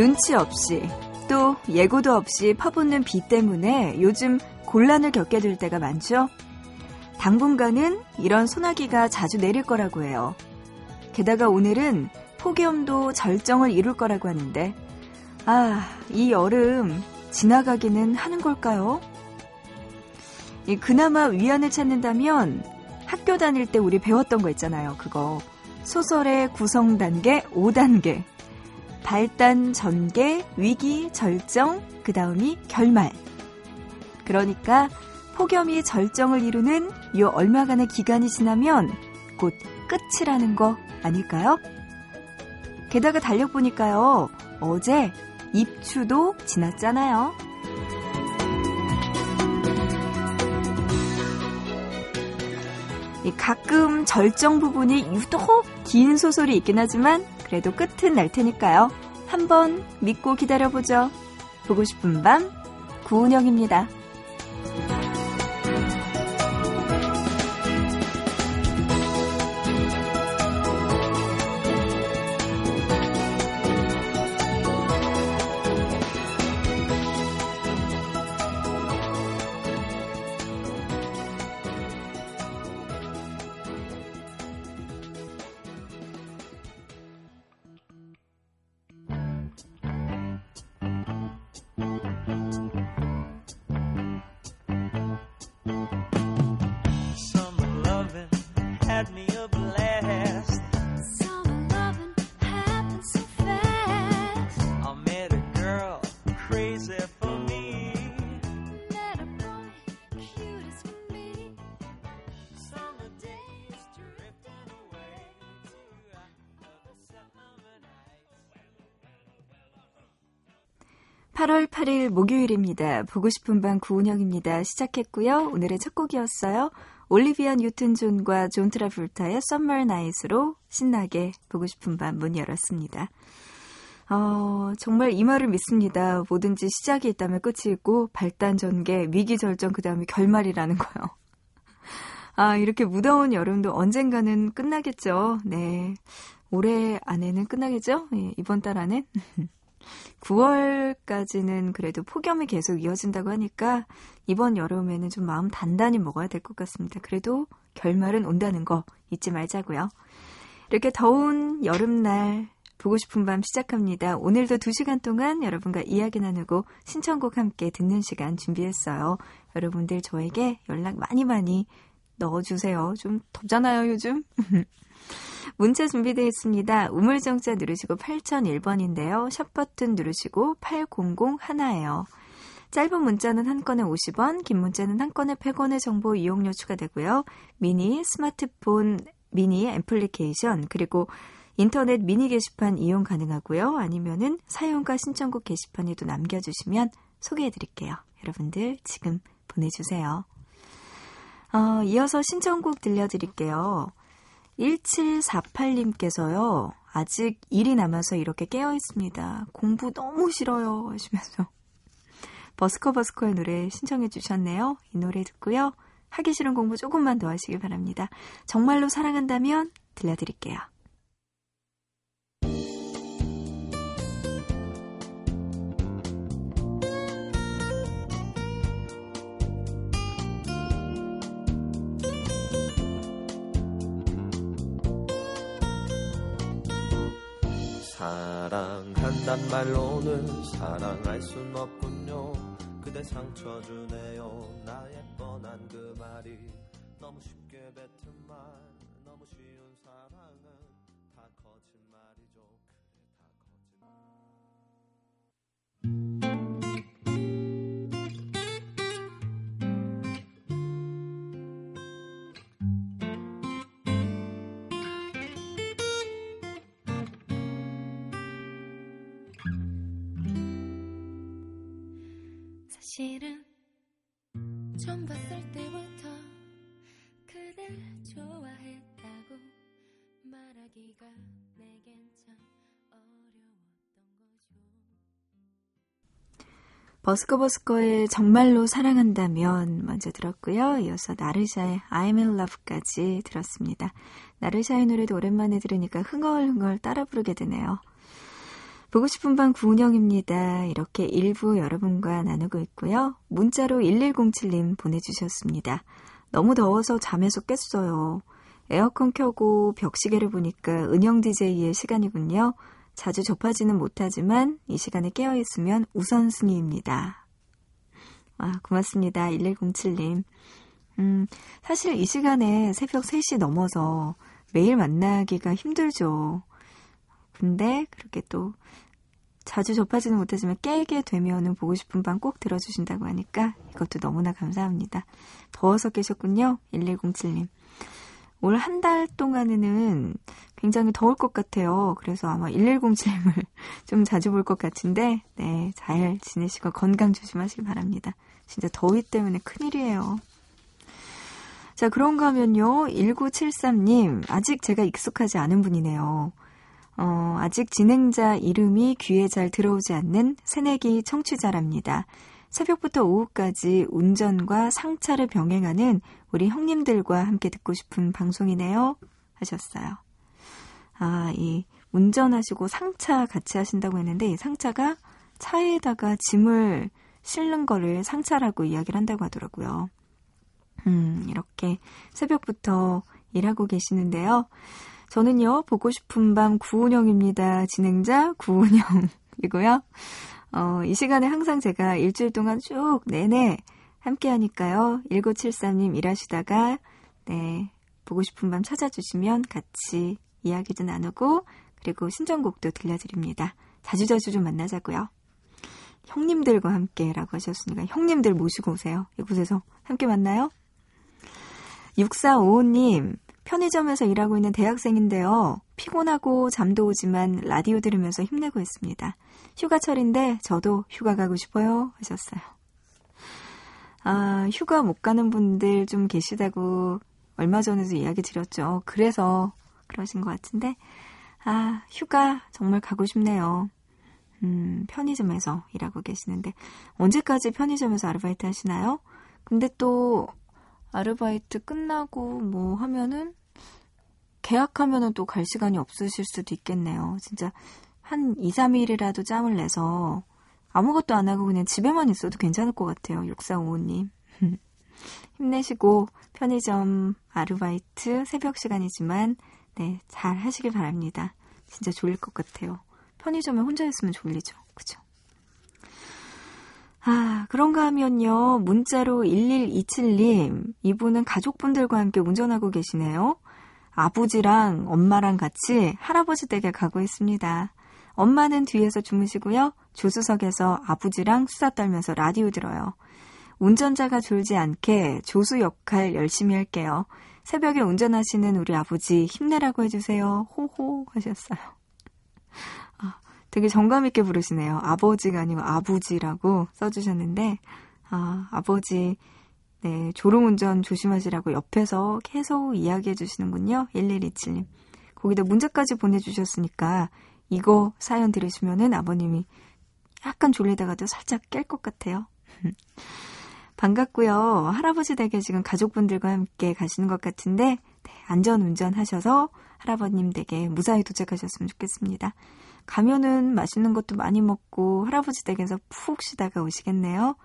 눈치 없이 또 예고도 없이 퍼붓는 비 때문에 요즘 곤란을 겪게 될 때가 많죠. 당분간은 이런 소나기가 자주 내릴 거라고 해요. 게다가 오늘은 폭염도 절정을 이룰 거라고 하는데, 아, 이 여름 지나가기는 하는 걸까요? 그나마 위안을 찾는다면 학교 다닐 때 우리 배웠던 거 있잖아요. 그거. 소설의 구성 단계 5단계. 발단 전개, 위기, 절정, 그 다음이 결말. 그러니까 폭염이 절정을 이루는 요 얼마간의 기간이 지나면 곧 끝이라는 거 아닐까요? 게다가 달력 보니까요. 어제 입추도 지났잖아요. 가끔 절정 부분이 유독 긴 소설이 있긴 하지만 그래도 끝은 날 테니까요. 한번 믿고 기다려보죠. 보고 싶은 밤, 구은영입니다. (8월 8일) 목요일입니다 보고 싶은 밤 구은영입니다 시작했고요 오늘의 첫 곡이었어요 올리비아 뉴튼 존과 존 트라볼타의 Summer Night으로 신나게 보고 싶은 밤 문 열었습니다. 어, 정말 이 말을 믿습니다. 뭐든지 시작이 있다면 끝이 있고 발단 전개, 위기 절정 그다음에 결말이라는 거요. 아, 이렇게 무더운 여름도 언젠가는 끝나겠죠. 네. 올해 안에는 끝나겠죠? 예, 이번 달 안엔. 9월까지는 그래도 폭염이 계속 이어진다고 하니까 이번 여름에는 좀 마음 단단히 먹어야 될 것 같습니다. 그래도 결말은 온다는 거 잊지 말자고요. 이렇게 더운 여름날 보고 싶은 밤 시작합니다. 오늘도 2시간 동안 여러분과 이야기 나누고 신청곡 함께 듣는 시간 준비했어요. 여러분들 저에게 연락 많이 많이 넣어주세요. 좀 덥잖아요, 요즘. 문자 준비되어 있습니다. 우물정자 누르시고 8001번인데요. 샵 버튼 누르시고 8001에요. 짧은 문자는 한 건에 50원, 긴 문자는 한 건에 100원의 정보 이용료 추가되고요. 미니, 스마트폰, 미니 애플리케이션, 그리고 인터넷 미니 게시판 이용 가능하고요. 아니면은 사용과 신청곡 게시판에도 남겨주시면 소개해드릴게요. 여러분들 지금 보내주세요. 어, 이어서 신청곡 들려드릴게요. 1748님께서요. 아직 일이 남아서 이렇게 깨어 있습니다. 공부 너무 싫어요. 하시면서 버스커버스커의 노래 신청해 주셨네요. 이 노래 듣고요. 하기 싫은 공부 조금만 더 하시길 바랍니다. 정말로 사랑한다면 들려드릴게요. 단 말로는 사랑할 순 없군요. 그대 상처 주네요. 나의 뻔한 그 말이 너무 쉽 버스커버스커의 정말로 사랑한다면 먼저 들었고요. 이어서 나르샤의 I'm in love까지 들었습니다. 나르샤의 노래도 오랜만에 들으니까 흥얼흥얼 따라 부르게 되네요. 보고 싶은 밤 구은영입니다. 이렇게 일부 여러분과 나누고 있고요. 문자로 1107님 보내주셨습니다. 너무 더워서 잠에서 깼어요. 에어컨 켜고 벽시계를 보니까 은영 DJ의 시간이군요. 자주 접하지는 못하지만 이 시간에 깨어있으면 우선순위입니다. 아, 고맙습니다. 1107님. 음, 사실 이 시간에 새벽 3시 넘어서 매일 만나기가 힘들죠. 근데 그렇게 또 자주 접하지는 못하지만 깨게 되면은 보고 싶은 밤 꼭 들어주신다고 하니까 이것도 너무나 감사합니다. 더워서 계셨군요. 1107님. 올 한 달 동안에는 굉장히 더울 것 같아요. 그래서 아마 1107님을 좀 자주 볼 것 같은데, 네, 잘 지내시고 건강 조심하시기 바랍니다. 진짜 더위 때문에 큰일이에요. 자, 그런가 하면요. 1973님, 아직 제가 익숙하지 않은 분이네요. 어, 아직 진행자 이름이 귀에 잘 들어오지 않는 새내기 청취자랍니다. 새벽부터 오후까지 운전과 상차를 병행하는 우리 형님들과 함께 듣고 싶은 방송이네요. 하셨어요. 아, 이 운전하시고 상차 같이 하신다고 했는데 이 상차가 차에다가 짐을 실는 거를 상차라고 이야기를 한다고 하더라고요. 음, 이렇게 새벽부터 일하고 계시는데요. 저는요, 보고 싶은 밤 구운영입니다. 진행자 구운영이고요. 어, 이 시간에 항상 제가 일주일 동안 쭉 내내 함께 하니까요. 1973님 일하시다가, 네, 보고 싶은 밤 찾아주시면 같이 이야기도 나누고, 그리고 신청곡도 들려드립니다. 자주자주 좀 만나자고요. 형님들과 함께라고 하셨으니까 형님들 모시고 오세요. 이곳에서 함께 만나요. 6455님, 편의점에서 일하고 있는 대학생인데요. 피곤하고 잠도 오지만 라디오 들으면서 힘내고 있습니다. 휴가철인데 저도 휴가 가고 싶어요. 하셨어요. 아, 휴가 못 가는 분들 좀 계시다고 얼마 전에도 이야기 드렸죠. 그래서 그러신 것 같은데, 아, 휴가 정말 가고 싶네요. 음, 편의점에서 일하고 계시는데, 언제까지 편의점에서 아르바이트 하시나요? 근데 또 아르바이트 끝나고 뭐 하면은 계약하면은 또 갈 시간이 없으실 수도 있겠네요. 진짜 한 2, 3일이라도 짬을 내서 아무것도 안 하고 그냥 집에만 있어도 괜찮을 것 같아요. 6455님. 힘내시고 편의점 아르바이트 새벽 시간이지만 네, 잘 하시길 바랍니다. 진짜 졸릴 것 같아요. 편의점에 혼자 있으면 졸리죠. 그죠? 아, 그런가 하면요. 문자로 1127님, 이분은 가족분들과 함께 운전하고 계시네요. 아버지랑 엄마랑 같이 할아버지 댁에 가고 있습니다. 엄마는 뒤에서 주무시고요. 조수석에서 아버지랑 수다 떨면서 라디오 들어요. 운전자가 졸지 않게 조수 역할 열심히 할게요. 새벽에 운전하시는 우리 아버지 힘내라고 해주세요. 호호 하셨어요. 되게 정감 있게 부르시네요. 아버지가 아니고 아부지라고 써주셨는데, 아, 아버지, 네, 졸음운전 조심하시라고 옆에서 계속 이야기해 주시는군요. 1127님. 거기다 문자까지 보내주셨으니까, 이거 사연 들으시면은 아버님이 약간 졸리다가도 살짝 깰 것 같아요. 반갑고요. 할아버지 댁에 지금 가족분들과 함께 가시는 것 같은데, 네, 안전 운전하셔서 할아버님 댁에 무사히 도착하셨으면 좋겠습니다. 가면은 맛있는 것도 많이 먹고 할아버지 댁에서 푹 쉬다가 오시겠네요.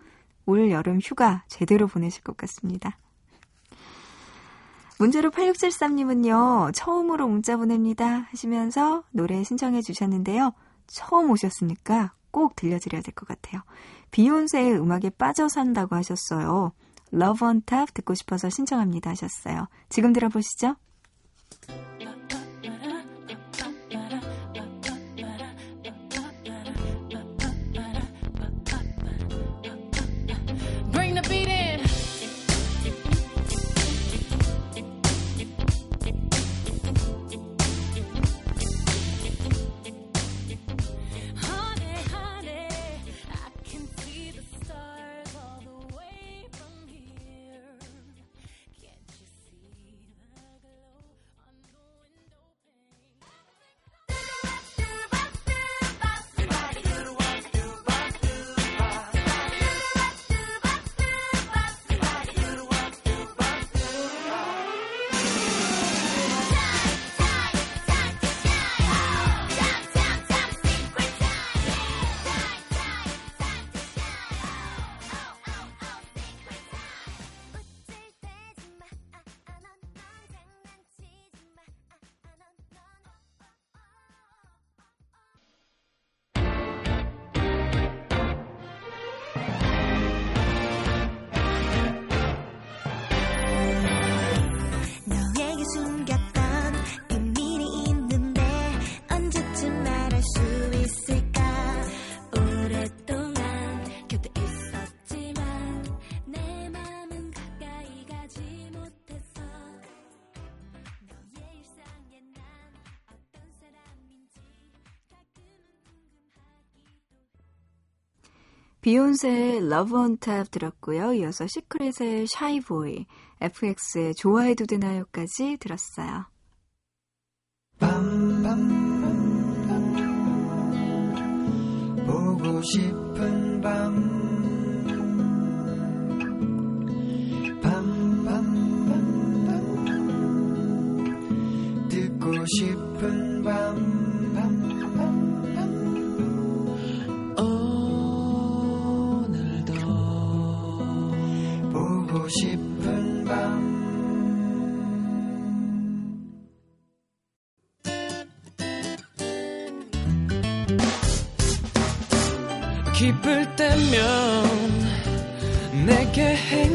올 여름 휴가 제대로 보내실 것 같습니다. 문제로 8673님은요, 처음으로 문자 보냅니다 하시면서 노래 신청해 주셨는데요. 처음 오셨으니까 꼭 들려드려야 될 것 같아요. 비욘세의 음악에 빠져 산다고 하셨어요. Love on Top 듣고 싶어서 신청합니다 하셨어요. 지금 들어보시죠. 비욘세의 Love on Top 들었고요. 이어서 시크릿의 Shy Boy, FX의 좋아해도 되나요까지 들었어요. 밤밤밤밤 보고 싶은 밤 듣고 싶은 밤 싶은 밤. 기쁠 때면 내게 행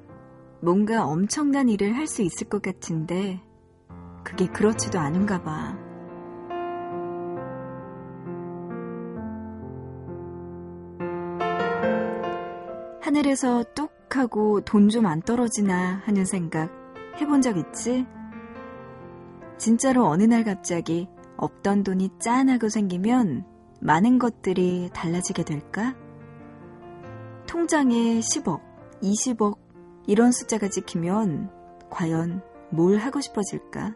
뭔가 엄청난 일을 할 수 있을 것 같은데, 그게 그렇지도 않은가 봐. 하늘에서 뚝 하고 돈 좀 안 떨어지나 하는 생각 해본 적 있지? 진짜로 어느 날 갑자기 없던 돈이 짠하고 생기면 많은 것들이 달라지게 될까? 통장에 10억, 20억 이런 숫자가 찍히면 과연 뭘 하고 싶어질까?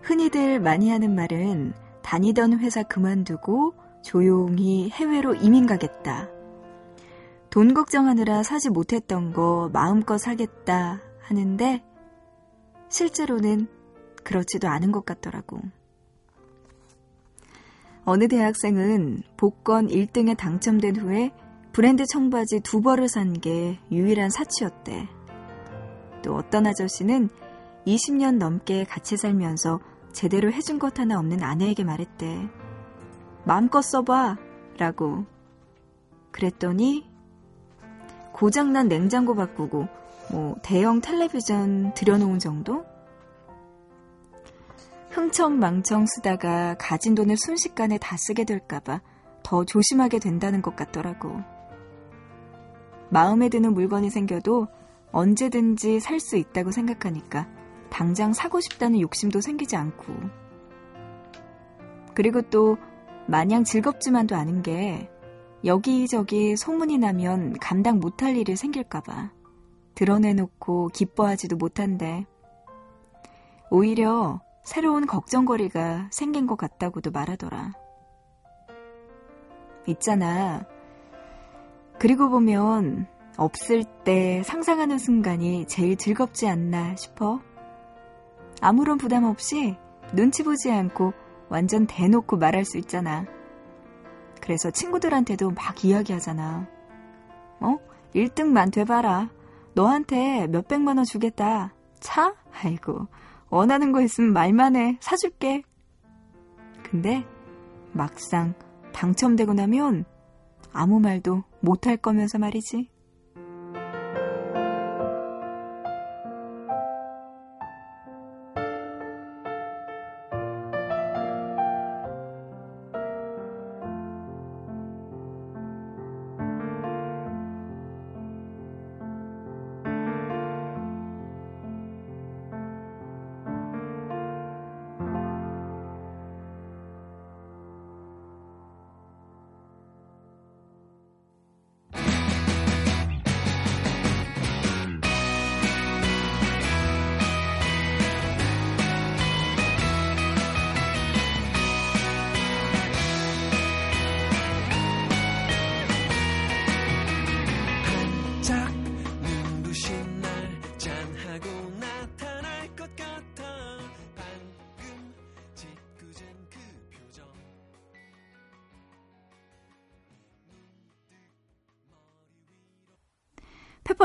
흔히들 많이 하는 말은 다니던 회사 그만두고 조용히 해외로 이민 가겠다. 돈 걱정하느라 사지 못했던 거 마음껏 사겠다 하는데 실제로는 그렇지도 않은 것 같더라고. 어느 대학생은 복권 1등에 당첨된 후에 브랜드 청바지 두 벌을 산 게 유일한 사치였대. 또 어떤 아저씨는 20년 넘게 같이 살면서 제대로 해준 것 하나 없는 아내에게 말했대. 마음껏 써봐. 라고. 그랬더니 고장난 냉장고 바꾸고 뭐 대형 텔레비전 들여놓은 정도? 흥청망청 쓰다가 가진 돈을 순식간에 다 쓰게 될까봐 더 조심하게 된다는 것 같더라고. 마음에 드는 물건이 생겨도 언제든지 살 수 있다고 생각하니까 당장 사고 싶다는 욕심도 생기지 않고. 그리고 또 마냥 즐겁지만도 않은 게 여기저기 소문이 나면 감당 못할 일이 생길까봐 드러내놓고 기뻐하지도 못한데 오히려 새로운 걱정거리가 생긴 것 같다고도 말하더라. 있잖아. 그리고 보면 없을 때 상상하는 순간이 제일 즐겁지 않나 싶어. 아무런 부담 없이 눈치 보지 않고 완전 대놓고 말할 수 있잖아. 그래서 친구들한테도 막 이야기하잖아. 어? 1등만 돼봐라. 너한테 몇백만 원 주겠다. 차? 아이고. 원하는 거 있으면 말만 해. 사줄게. 근데 막상 당첨되고 나면 아무 말도 못할 거면서 말이지.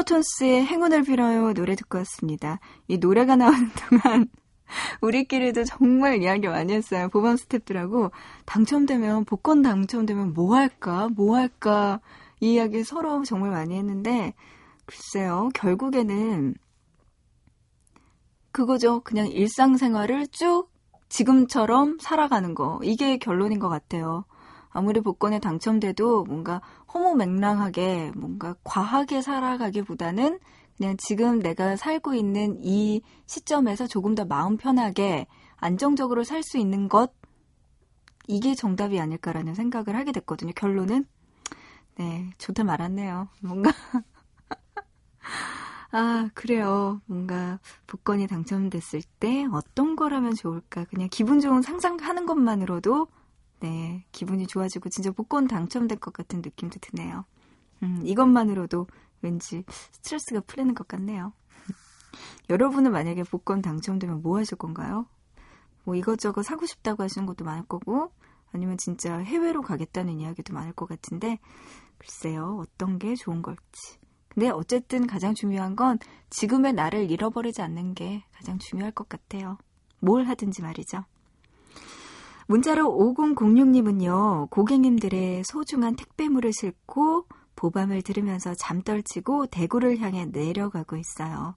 페퍼톤스의 행운을 빌어요 노래 듣고 왔습니다. 이 노래가 나오는 동안 우리끼리도 정말 이야기 많이 했어요. 보밤 스탭들하고 당첨되면 복권 당첨되면 뭐 할까 뭐 할까 이 이야기 서로 정말 많이 했는데 글쎄요 결국에는 그거죠. 그냥 일상생활을 쭉 지금처럼 살아가는 거 이게 결론인 것 같아요. 아무리 복권에 당첨돼도 뭔가 허무맹랑하게 뭔가 과하게 살아가기보다는 그냥 지금 내가 살고 있는 이 시점에서 조금 더 마음 편하게 안정적으로 살 수 있는 것 이게 정답이 아닐까라는 생각을 하게 됐거든요. 결론은 네 좋다 말았네요. 뭔가 아 그래요. 뭔가 복권이 당첨됐을 때 어떤 거라면 좋을까 그냥 기분 좋은 상상하는 것만으로도 네, 기분이 좋아지고 진짜 복권 당첨될 것 같은 느낌도 드네요. 음, 이것만으로도 왠지 스트레스가 풀리는 것 같네요. 여러분은 만약에 복권 당첨되면 뭐 하실 건가요? 뭐 이것저것 사고 싶다고 하시는 것도 많을 거고, 아니면 진짜 해외로 가겠다는 이야기도 많을 것 같은데, 글쎄요, 어떤 게 좋은 걸지. 근데 어쨌든 가장 중요한 건 지금의 나를 잃어버리지 않는 게 가장 중요할 것 같아요. 뭘 하든지 말이죠. 문자로 5006님은요, 고객님들의 소중한 택배물을 싣고 보밤을 들으면서 잠 떨치고 대구를 향해 내려가고 있어요.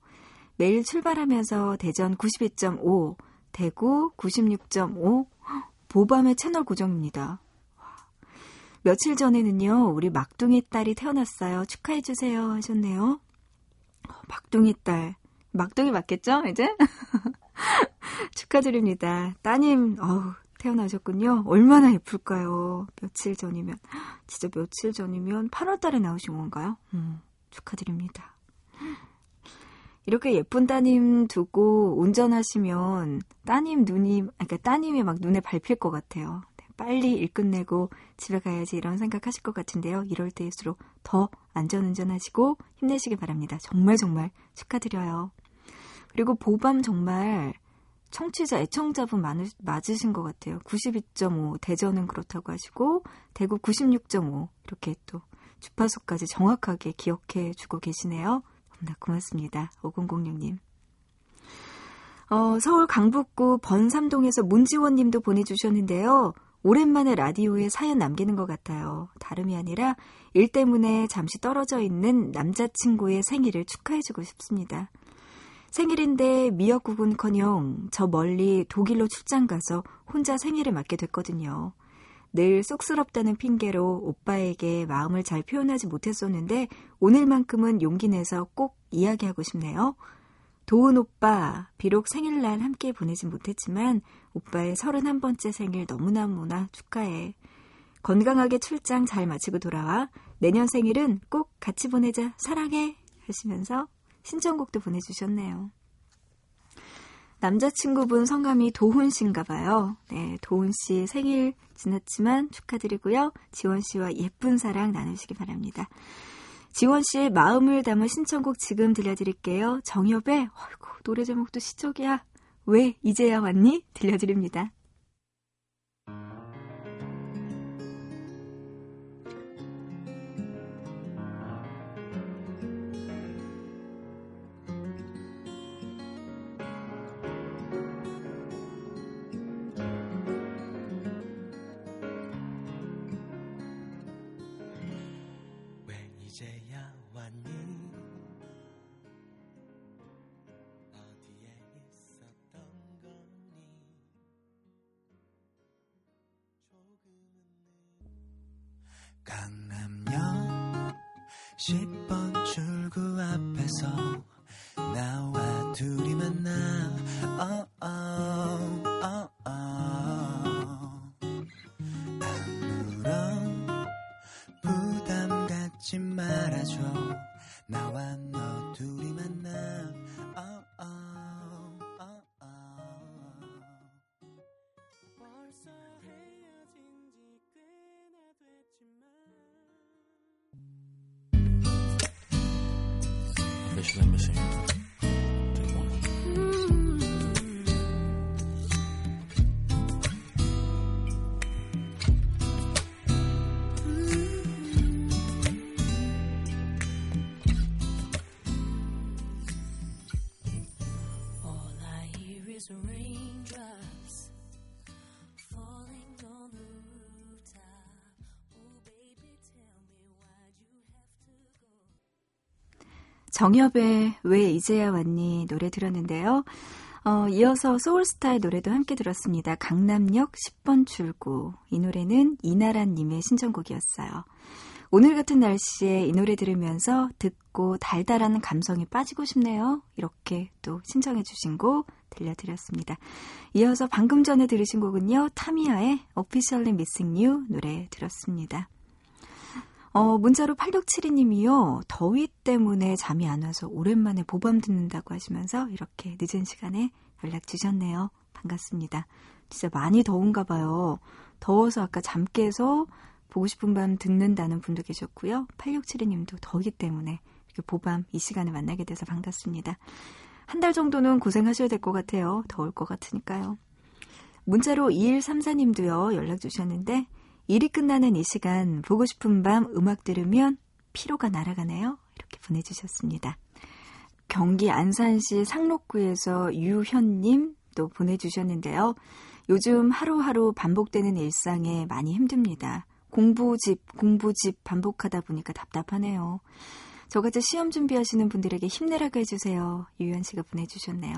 매일 출발하면서 대전 92.5, 대구 96.5, 보밤의 채널 고정입니다. 며칠 전에는요, 우리 막둥이 딸이 태어났어요. 축하해주세요. 하셨네요. 막둥이 딸. 막둥이 맞겠죠, 이제? 축하드립니다. 따님, 어우, 태어나셨군요. 얼마나 예쁠까요? 며칠 전이면, 진짜 며칠 전이면 8월 달에 나오신 건가요? 음, 축하드립니다. 이렇게 예쁜 따님 두고 운전하시면 따님 눈이, 그러니까 따님이 막 눈에 밟힐 것 같아요. 네, 빨리 일 끝내고 집에 가야지 이런 생각하실 것 같은데요. 이럴 때일수록 더 안전운전 하시고 힘내시길 바랍니다. 정말 정말 축하드려요. 그리고 보밤 정말 청취자, 애청자분 많으, 맞으신 것 같아요. 92.5, 대전은 그렇다고 하시고, 대구 96.5, 이렇게 또 주파수까지 정확하게 기억해 주고 계시네요. 너무나 고맙습니다. 5006님. 어, 서울 강북구 번삼동에서 문지원 님도 보내주셨는데요. 오랜만에 라디오에 사연 남기는 것 같아요. 다름이 아니라 일 때문에 잠시 떨어져 있는 남자친구의 생일을 축하해주고 싶습니다. 생일인데 미역국은커녕 저 멀리 독일로 출장 가서 혼자 생일을 맞게 됐거든요. 늘 쑥스럽다는 핑계로 오빠에게 마음을 잘 표현하지 못했었는데 오늘만큼은 용기 내서 꼭 이야기하고 싶네요. 도훈 오빠, 비록 생일날 함께 보내진 못했지만 오빠의 31번째 생일 너무나무나 축하해. 건강하게 출장 잘 마치고 돌아와 내년 생일은 꼭 같이 보내자. 사랑해. 하시면서 신청곡도 보내주셨네요. 남자친구분 성함이 도훈 씨인가 봐요. 네, 도훈 씨 생일 지났지만 축하드리고요. 지원 씨와 예쁜 사랑 나누시기 바랍니다. 지원 씨의 마음을 담은 신청곡 지금 들려드릴게요. 정엽의 어이구, 노래 제목도 시적이야. 왜 이제야 왔니? 들려드립니다. 정엽의 왜 이제야 왔니 노래 들었는데요. 어, 이어서 소울스타의 노래도 함께 들었습니다. 강남역 10번 출구. 이 노래는 이나란님의 신청곡이었어요. 오늘 같은 날씨에 이 노래 들으면서 듣고 달달한 감성에 빠지고 싶네요. 이렇게 또 신청해 주신 곡 들려드렸습니다. 이어서 방금 전에 들으신 곡은요. 타미야의 Officially Missing You 노래 들었습니다. 어, 문자로 8672님이요. 더위 때문에 잠이 안 와서 오랜만에 보밤 듣는다고 하시면서 이렇게 늦은 시간에 연락 주셨네요. 반갑습니다. 진짜 많이 더운가 봐요. 더워서 아까 잠 깨서 보고 싶은 밤 듣는다는 분도 계셨고요. 8672님도 더위 때문에 이렇게 보밤 이 시간에 만나게 돼서 반갑습니다. 한 달 정도는 고생하셔야 될 것 같아요. 더울 것 같으니까요. 문자로 2134님도요, 연락 주셨는데, 일이 끝나는 이 시간, 보고 싶은 밤 음악 들으면 피로가 날아가네요. 이렇게 보내주셨습니다. 경기 안산시 상록구에서 유현님 또 보내주셨는데요. 요즘 하루하루 반복되는 일상에 많이 힘듭니다. 공부집, 공부집 반복하다 보니까 답답하네요. 저같이 시험 준비하시는 분들에게 힘내라고 해주세요. 유현 씨가 보내주셨네요.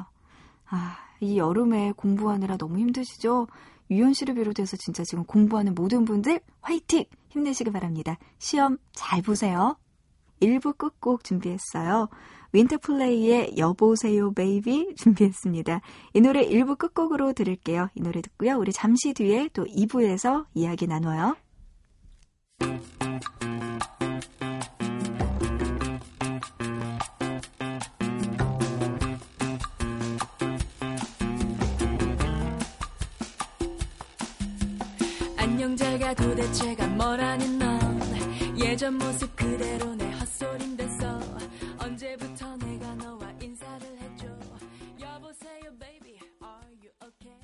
아, 이 여름에 공부하느라 너무 힘드시죠? 유현 씨를 비롯해서 진짜 지금 공부하는 모든 분들 화이팅! 힘내시기 바랍니다. 시험 잘 보세요. 1부 끝곡 준비했어요. 윈터플레이의 여보세요 Baby 준비했습니다. 이 노래 1부 끝곡으로 들을게요. 이 노래 듣고요. 우리 잠시 뒤에 또 2부에서 이야기 나눠요. 잘가 도대체가 뭐라는 넌 예전 모습 그대로 내 헛소린 됐어 언제부터 내가 너와 인사를 했죠? 여보세요 baby are you okay?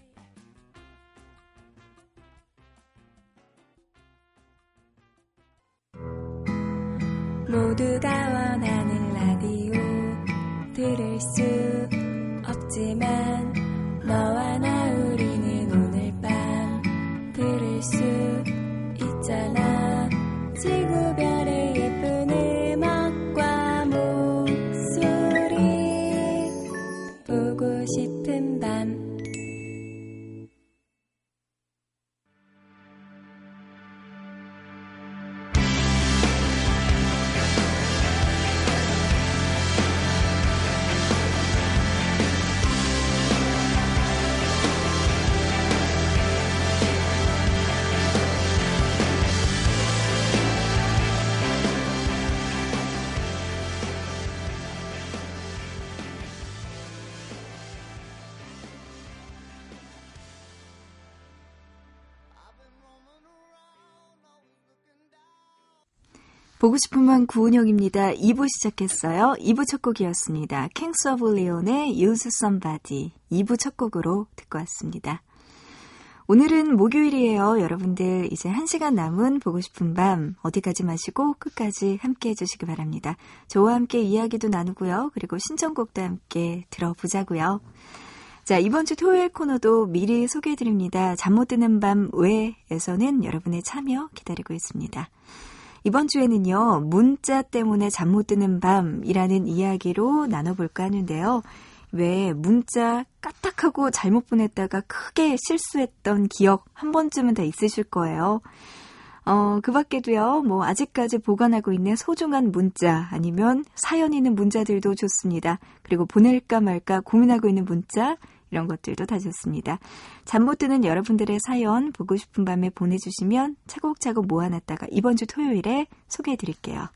모두가 원하는 라디오 들을 수 없지만 너와 보고 싶은 밤 구은영입니다. 2부 시작했어요. 2부 첫 곡이었습니다. Kings of Leon의 Use Somebody 2부 첫 곡으로 듣고 왔습니다. 오늘은 목요일이에요. 여러분들 이제 1시간 남은 보고 싶은 밤 어디 가지 마시고 끝까지 함께 해주시기 바랍니다. 저와 함께 이야기도 나누고요. 그리고 신청곡도 함께 들어보자고요. 자, 이번 주 토요일 코너도 미리 소개해드립니다. 잠 못 드는 밤 외에서는 여러분의 참여 기다리고 있습니다. 이번 주에는요, 문자 때문에 잠 못 드는 밤이라는 이야기로 나눠볼까 하는데요. 왜 문자 까딱하고 잘못 보냈다가 크게 실수했던 기억 한 번쯤은 다 있으실 거예요. 어, 그 밖에도요, 뭐, 아직까지 보관하고 있는 소중한 문자, 아니면 사연 있는 문자들도 좋습니다. 그리고 보낼까 말까 고민하고 있는 문자, 이런 것들도 다 좋습니다. 잠 못 드는 여러분들의 사연 보고 싶은 밤에 보내주시면 차곡차곡 모아놨다가 이번 주 토요일에 소개해 드릴게요.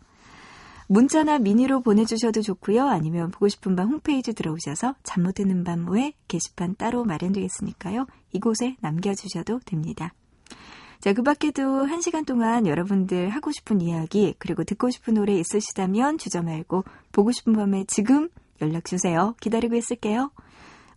문자나 미니로 보내주셔도 좋고요. 아니면 보고 싶은 밤 홈페이지 들어오셔서 잠 못 드는 밤외 게시판 따로 마련되어 있으니까요. 이곳에 남겨주셔도 됩니다. 자, 그 밖에도 한 시간 동안 여러분들 하고 싶은 이야기, 그리고 듣고 싶은 노래 있으시다면 주저 말고 보고 싶은 밤에 지금 연락 주세요. 기다리고 있을게요.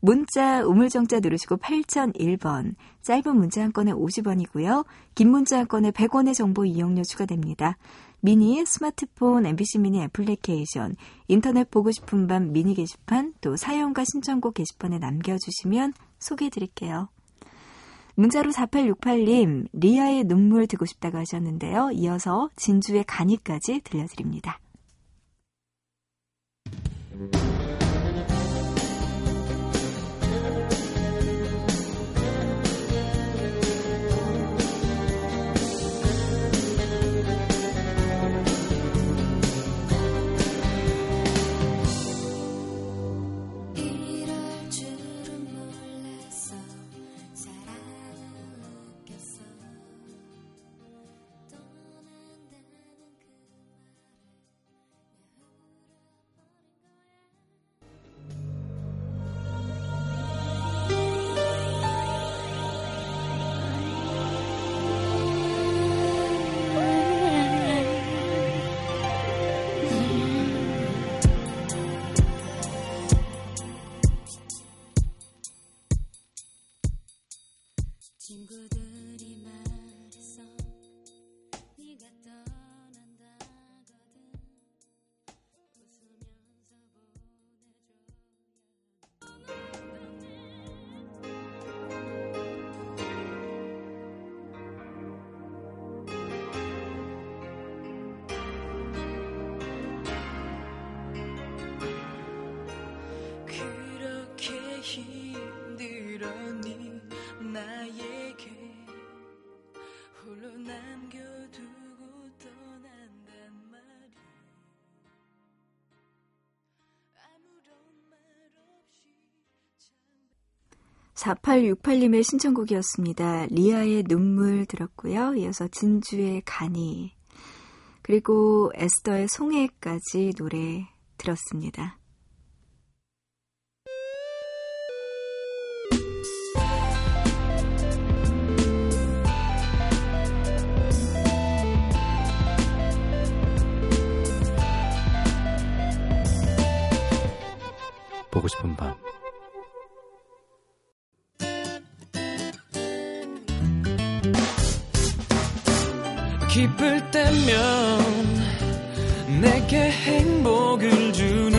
문자 우물정자 누르시고 8001번 짧은 문자 한 건에 50원이고요. 긴 문자 한 건에 100원의 정보 이용료 추가됩니다. 미니, 스마트폰, MBC 미니 애플리케이션, 인터넷 보고 싶은 밤 미니 게시판, 또 사연과 신청곡 게시판에 남겨주시면 소개해드릴게요. 문자로 4868님, 리아의 눈물 듣고 싶다고 하셨는데요. 이어서 진주의 간이까지 들려드립니다. 4868님의 신청곡이었습니다. 리아의 눈물 들었고요. 이어서 진주의 간이 그리고 에스더의 송해까지 노래 들었습니다. 보고 싶은 밤. 기쁠 때면 내게 행복을 주는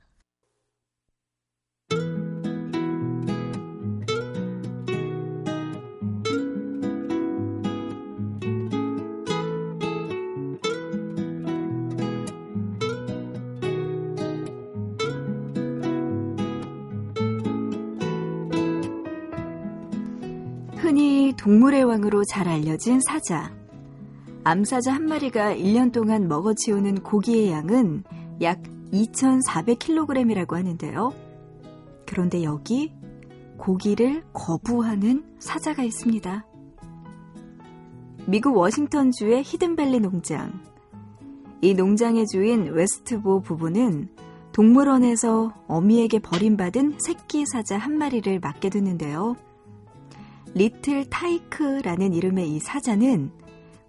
동물의 왕으로 잘 알려진 사자. 암사자 한 마리가 1년 동안 먹어치우는 고기의 양은 약 2,400kg이라고 하는데요. 그런데 여기 고기를 거부하는 사자가 있습니다. 미국 워싱턴주의 히든밸리 농장. 이 농장의 주인 웨스트보 부부는 동물원에서 어미에게 버림받은 새끼 사자 한 마리를 맡게 됐는데요. 리틀 타이크라는 이름의 이 사자는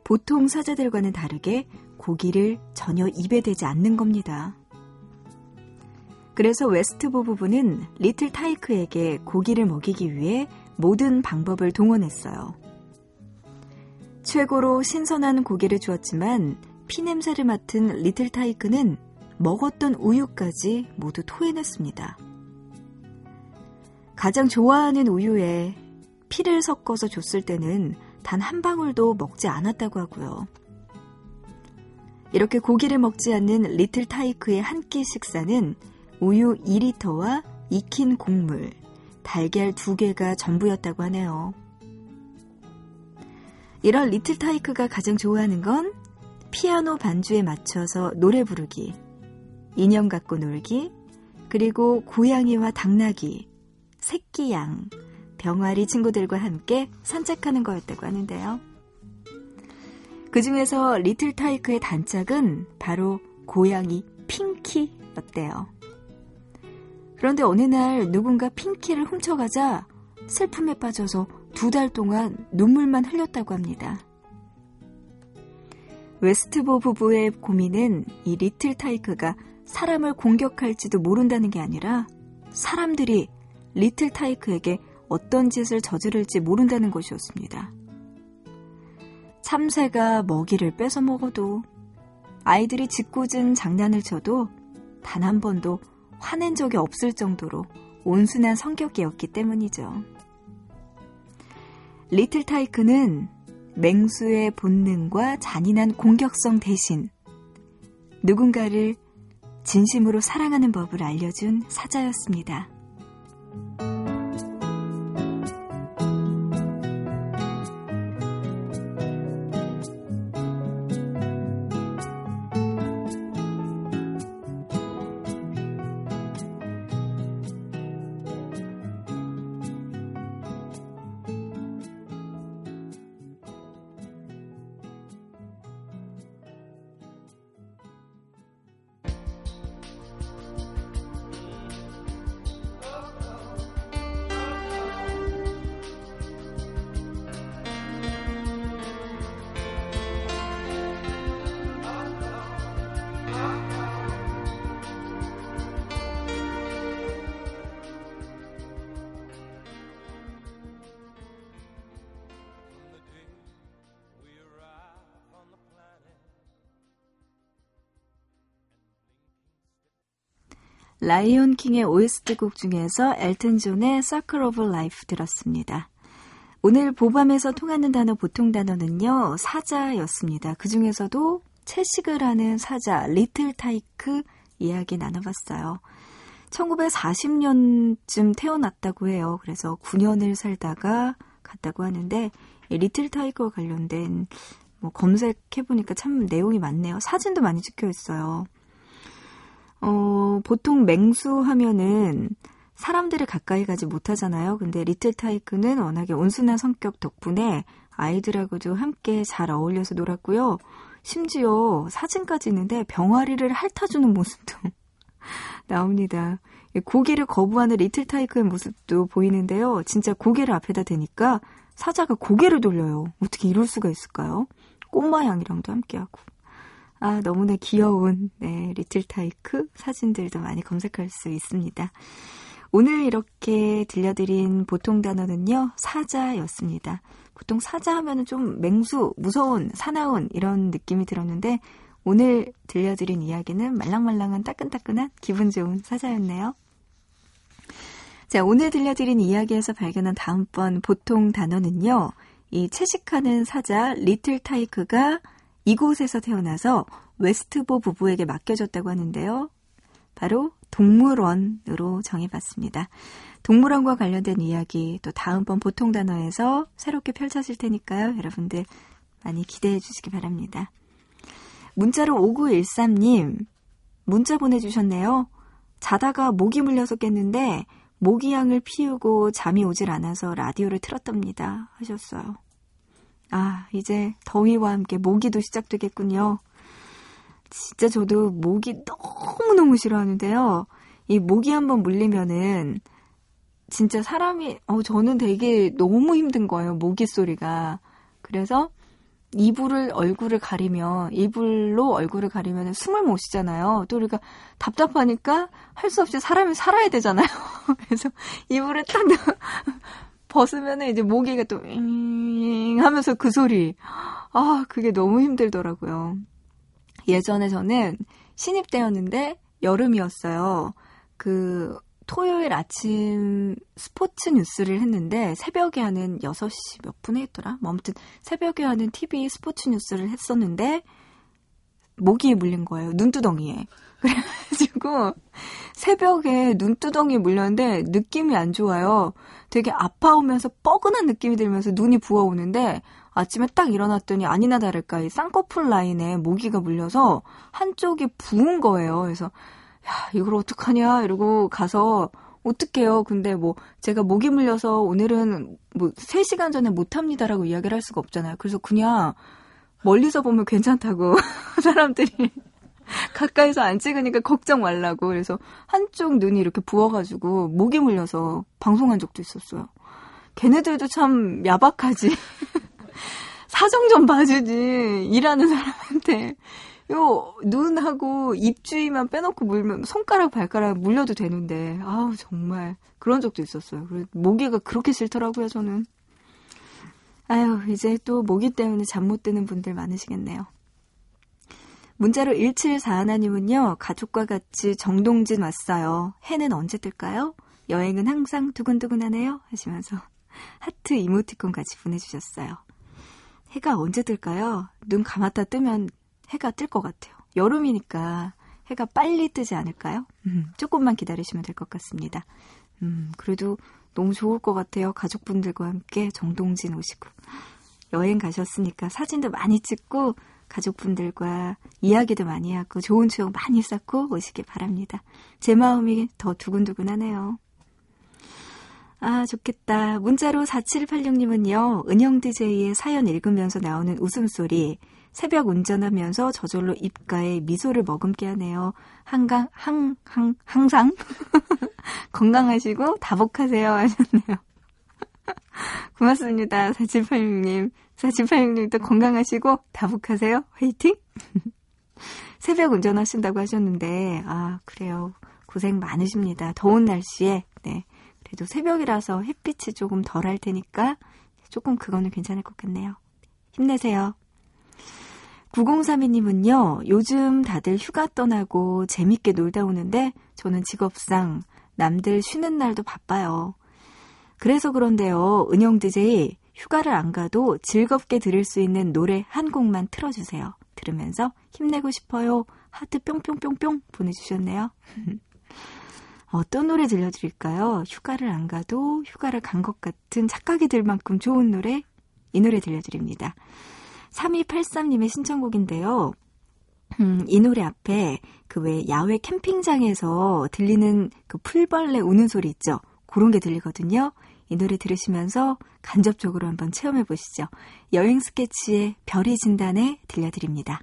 보통 사자들과는 다르게 고기를 전혀 입에 대지 않는 겁니다. 그래서 웨스트보 부부는 리틀 타이크에게 고기를 먹이기 위해 모든 방법을 동원했어요. 최고로 신선한 고기를 주었지만 피냄새를 맡은 리틀 타이크는 먹었던 우유까지 모두 토해냈습니다. 가장 좋아하는 우유에 피를 섞어서 줬을 때는 단 한 방울도 먹지 않았다고 하고요. 이렇게 고기를 먹지 않는 리틀 타이크의 한 끼 식사는 우유 2리터와 익힌 곡물, 달걀 2개가 전부였다고 하네요. 이런 리틀 타이크가 가장 좋아하는 건 피아노 반주에 맞춰서 노래 부르기, 인형 갖고 놀기, 그리고 고양이와 당나귀, 새끼양, 병아리 친구들과 함께 산책하는 거였다고 하는데요. 그 중에서 리틀 타이크의 단짝은 바로 고양이 핑키였대요. 그런데 어느 날 누군가 핑키를 훔쳐가자 슬픔에 빠져서 두 달 동안 눈물만 흘렸다고 합니다. 웨스트보 부부의 고민은 이 리틀 타이크가 사람을 공격할지도 모른다는 게 아니라 사람들이 리틀 타이크에게 어떤 짓을 저지를지 모른다는 것이었습니다. 참새가 먹이를 뺏어 먹어도 아이들이 짓궂은 장난을 쳐도 단 한 번도 화낸 적이 없을 정도로 온순한 성격이었기 때문이죠. 리틀 타이크는 맹수의 본능과 잔인한 공격성 대신 누군가를 진심으로 사랑하는 법을 알려준 사자였습니다. 라이온 킹의 OST 곡 중에서 엘튼 존의 Circle of Life 들었습니다. 오늘 보밤에서 통하는 단어 보통 단어는요 사자였습니다. 그 중에서도 채식을 하는 사자 리틀 타이크 이야기 나눠봤어요. 1940년쯤 태어났다고 해요. 그래서 9년을 살다가 갔다고 하는데 리틀 타이거와 관련된 뭐 검색해보니까 참 내용이 많네요. 사진도 많이 찍혀 있어요. 어, 보통 맹수 하면은 사람들을 가까이 가지 못하잖아요. 근데 리틀 타이크는 워낙에 온순한 성격 덕분에 아이들하고도 함께 잘 어울려서 놀았고요. 심지어 사진까지 있는데 병아리를 핥아주는 모습도 나옵니다. 고개를 거부하는 리틀 타이크의 모습도 보이는데요. 진짜 고개를 앞에다 대니까 사자가 고개를 돌려요. 어떻게 이럴 수가 있을까요? 꼬마 양이랑도 함께하고. 아, 너무나 귀여운, 네, 리틀 타이크 사진들도 많이 검색할 수 있습니다. 오늘 이렇게 들려드린 보통 단어는요, 사자였습니다. 보통 사자 하면은 좀 맹수, 무서운, 사나운 이런 느낌이 들었는데, 오늘 들려드린 이야기는 말랑말랑한 따끈따끈한 기분 좋은 사자였네요. 자, 오늘 들려드린 이야기에서 발견한 다음번 보통 단어는요, 이 채식하는 사자 리틀 타이크가 이곳에서 태어나서 웨스트보 부부에게 맡겨졌다고 하는데요. 바로 동물원으로 정해봤습니다. 동물원과 관련된 이야기 또 다음번 보통 단어에서 새롭게 펼쳐질 테니까요. 여러분들 많이 기대해 주시기 바랍니다. 문자로 5913님 문자 보내주셨네요. 자다가 모기 물려서 깼는데 모기향을 피우고 잠이 오질 않아서 라디오를 틀었답니다. 하셨어요. 아, 이제 더위와 함께 모기도 시작되겠군요. 진짜 저도 모기 너무너무 싫어하는데요. 이 모기 한번 물리면은 진짜 사람이, 어, 저는 되게 너무 힘든 거예요. 모기 소리가. 그래서 이불을 얼굴을 가리면 이불로 얼굴을 가리면 숨을 못 쉬잖아요. 또 우리가 답답하니까 할 수 없이 사람이 살아야 되잖아요. 그래서 이불을 딱 벗으면 이제 모기가 또잉 하면서 그 소리. 아, 그게 너무 힘들더라고요. 예전에 저는 신입 때였는데 여름이었어요. 그 토요일 아침 스포츠 뉴스를 했는데 새벽에 하는 6시 몇 분에 했더라? 뭐 아무튼 새벽에 하는 TV 스포츠 뉴스를 했었는데 모기에 물린 거예요. 눈두덩이에. 그래가지고 새벽에 눈두덩이 물렸는데 느낌이 안 좋아요. 되게 아파오면서 뻐근한 느낌이 들면서 눈이 부어오는데 아침에 딱 일어났더니 아니나 다를까 이 쌍꺼풀 라인에 모기가 물려서 한쪽이 부은 거예요. 그래서 야, 이걸 어떡하냐 이러고 가서 어떡해요. 근데 뭐 제가 모기 물려서 오늘은 뭐 3시간 전에 못 합니다라고 이야기를 할 수가 없잖아요. 그래서 그냥 멀리서 보면 괜찮다고 사람들이 가까이서 안 찍으니까 걱정 말라고. 그래서 한쪽 눈이 이렇게 부어가지고 목이 물려서 방송한 적도 있었어요. 걔네들도 참 야박하지. 사정 좀 봐주지. 일하는 사람한테. 요 눈하고 입 주위만 빼놓고 물면 손가락 발가락 물려도 되는데 아우 정말 그런 적도 있었어요. 모기가 그렇게 싫더라고요 저는. 아유 이제 또 모기 때문에 잠 못 드는 분들 많으시겠네요. 문자로 1741님은요, 가족과 같이 정동진 왔어요. 해는 언제 뜰까요? 여행은 항상 두근두근하네요. 하시면서 하트 이모티콘 같이 보내주셨어요. 해가 언제 뜰까요? 눈 감았다 뜨면 해가 뜰 것 같아요. 여름이니까 해가 빨리 뜨지 않을까요? 음, 조금만 기다리시면 될 것 같습니다. 음, 그래도 너무 좋을 것 같아요. 가족분들과 함께 정동진 오시고. 여행 가셨으니까 사진도 많이 찍고 가족분들과 이야기도 많이 하고 좋은 추억 많이 쌓고 오시길 바랍니다. 제 마음이 더 두근두근하네요. 아, 좋겠다. 문자로 4786님은요, 은영 DJ의 사연 읽으면서 나오는 웃음소리, 새벽 운전하면서 저절로 입가에 미소를 머금게 하네요. 한강, 항, 항, 항상 건강하시고 다복하세요 하셨네요. 고맙습니다. 4786님. 4786님도 건강하시고 다복하세요. 화이팅! 새벽 운전하신다고 하셨는데, 아, 그래요. 고생 많으십니다. 더운 날씨에, 네. 그래도 새벽이라서 햇빛이 조금 덜 할 테니까 조금 그거는 괜찮을 것 같네요. 힘내세요. 9032님은요, 요즘 다들 휴가 떠나고 재밌게 놀다 오는데 저는 직업상 남들 쉬는 날도 바빠요. 그래서 그런데요, 은영 DJ 휴가를 안 가도 즐겁게 들을 수 있는 노래 한 곡만 틀어주세요. 들으면서 힘내고 싶어요. 하트 뿅뿅뿅뿅 보내주셨네요. 어떤 노래 들려드릴까요? 휴가를 안 가도 휴가를 간 것 같은 착각이 들 만큼 좋은 노래? 이 노래 들려드립니다. 3283님의 신청곡인데요. 음, 이 노래 앞에 그 왜 야외 캠핑장에서 들리는 그 풀벌레 우는 소리 있죠? 그런 게 들리거든요. 이 노래 들으시면서 간접적으로 한번 체험해 보시죠. 여행 스케치의 별이 진단에 들려드립니다.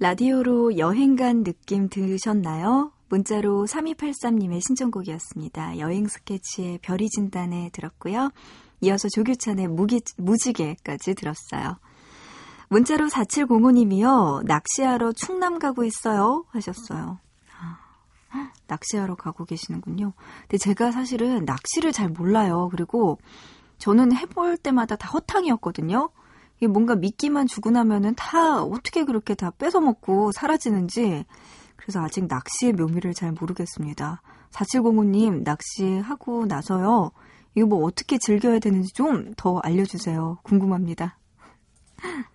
라디오로 여행 간 느낌 들으셨나요? 문자로 3283님의 신청곡이었습니다. 여행 스케치의 별이 진단에 들었고요. 이어서 조규찬의 무기, 무지개까지 들었어요. 문자로 4705님이요. 낚시하러 충남 가고 있어요. 하셨어요. 아, 낚시하러 가고 계시는군요. 근데 제가 사실은 낚시를 잘 몰라요. 그리고 저는 해볼 때마다 다 허탕이었거든요. 뭔가 미끼만 주고 나면은 다 어떻게 그렇게 다 뺏어먹고 사라지는지 그래서 아직 낚시의 묘미를 잘 모르겠습니다. 4705님 낚시하고 나서요. 이거 뭐 어떻게 즐겨야 되는지 좀 더 알려주세요. 궁금합니다.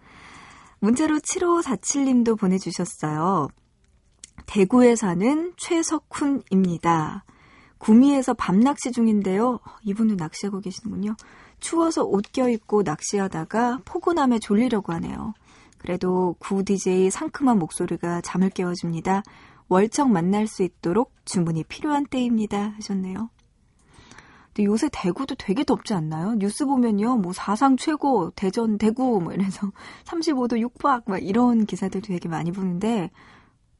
문자로 7547님도 보내주셨어요. 대구에 사는 최석훈입니다. 구미에서 밤낚시 중인데요. 이분은 낚시하고 계시는군요. 추워서 옷 껴입고 낚시하다가 포근함에 졸리려고 하네요. 그래도 구 DJ 상큼한 목소리가 잠을 깨워줍니다. 월척 만날 수 있도록 주문이 필요한 때입니다. 하셨네요. 근데 요새 대구도 되게 덥지 않나요? 뉴스 보면요, 뭐 사상 최고 대전 대구 뭐 이래서 35도 육박 막 이런 기사들도 되게 많이 보는데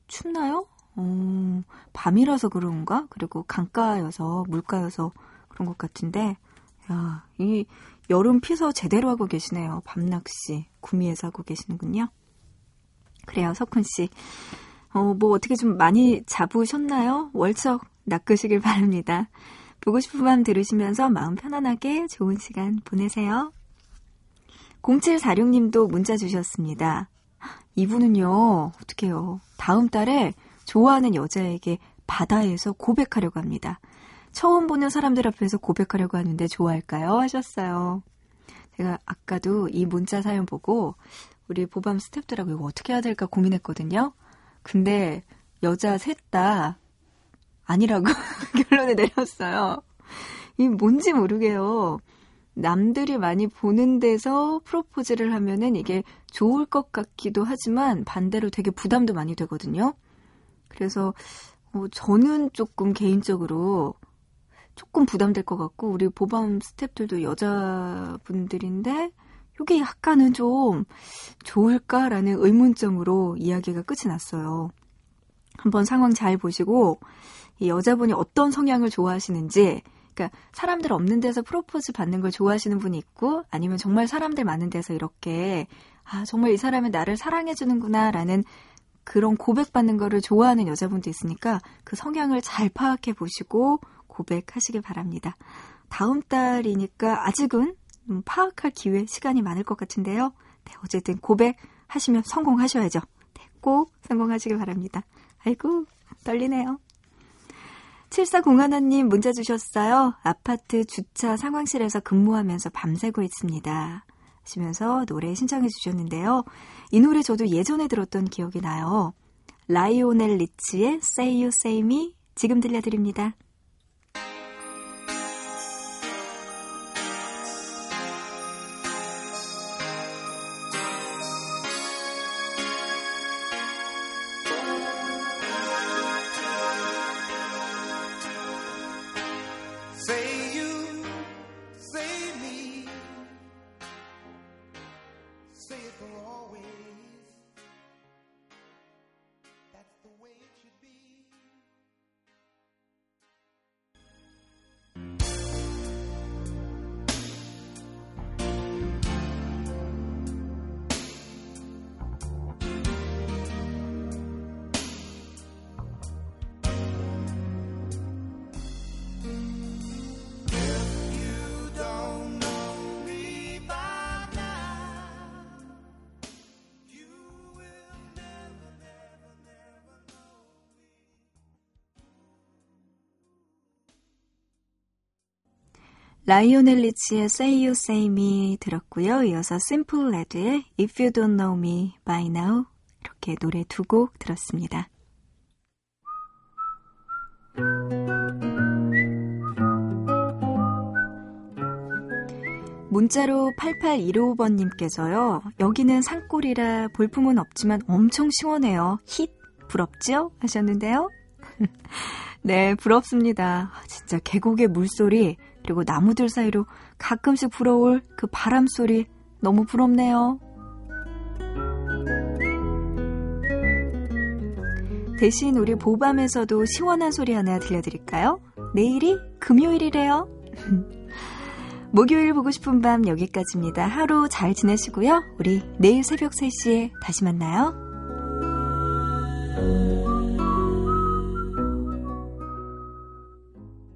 춥나요? 어, 밤이라서 그런가? 그리고 강가여서 물가여서 그런 것 같은데 야, 이 여름 피서 제대로 하고 계시네요. 밤낚시 구미에서 하고 계시는군요. 그래요, 석훈 씨. 어, 뭐 어떻게 좀 많이 잡으셨나요? 월척 낚으시길 바랍니다. 보고 싶은 밤 들으시면서 마음 편안하게 좋은 시간 보내세요. 0746님도 문자 주셨습니다. 이분은요, 어떡해요. 다음 달에 좋아하는 여자에게 바다에서 고백하려고 합니다. 처음 보는 사람들 앞에서 고백하려고 하는데 좋아할까요? 하셨어요. 제가 아까도 이 문자 사연 보고 우리 보밤 스탭들하고 이거 어떻게 해야 될까 고민했거든요. 근데 여자 셋 다 아니라고 결론을 내렸어요. 이 뭔지 모르게요. 남들이 많이 보는 데서 프로포즈를 하면은 이게 좋을 것 같기도 하지만 반대로 되게 부담도 많이 되거든요. 그래서 어, 저는 조금 개인적으로 조금 부담될 것 같고 우리 보밤 스탭들도 여자분들인데 이게 약간은 좀 좋을까라는 의문점으로 이야기가 끝이 났어요. 한번 상황 잘 보시고 이 여자분이 어떤 성향을 좋아하시는지 그러니까 사람들 없는 데서 프로포즈 받는 걸 좋아하시는 분이 있고 아니면 정말 사람들 많은 데서 이렇게 아 정말 이 사람은 나를 사랑해 주는구나라는 그런 고백받는 거를 좋아하는 여자분도 있으니까 그 성향을 잘 파악해 보시고 고백하시길 바랍니다. 다음 달이니까 아직은 음, 파악할 기회, 시간이 많을 것 같은데요. 네, 어쨌든 고백하시면 성공하셔야죠. 네, 꼭 성공하시길 바랍니다. 아이고, 떨리네요. 7401님 문자 주셨어요. 아파트 주차 상황실에서 근무하면서 밤새고 있습니다. 하시면서 노래 신청해 주셨는데요. 이 노래 저도 예전에 들었던 기억이 나요. 라이오넬 리치의 Say You Say Me 지금 들려드립니다. 라이오넬 리치의 Say You Say Me 들었고요. 이어서 심플 레드의 If You Don't Know Me By Now 이렇게 노래 두 곡 들었습니다. 문자로 8815번님께서요. 여기는 산골이라 볼품은 없지만 엄청 시원해요. 힛 부럽죠? 하셨는데요. 네, 부럽습니다. 아, 진짜 계곡의 물소리 그리고 나무들 사이로 가끔씩 불어올 그 바람 소리 너무 부럽네요. 대신 우리 보밤에서도 시원한 소리 하나 들려드릴까요? 내일이 금요일이래요. 목요일 보고 싶은 밤 여기까지입니다. 하루 잘 지내시고요. 우리 내일 새벽 3시에 다시 만나요.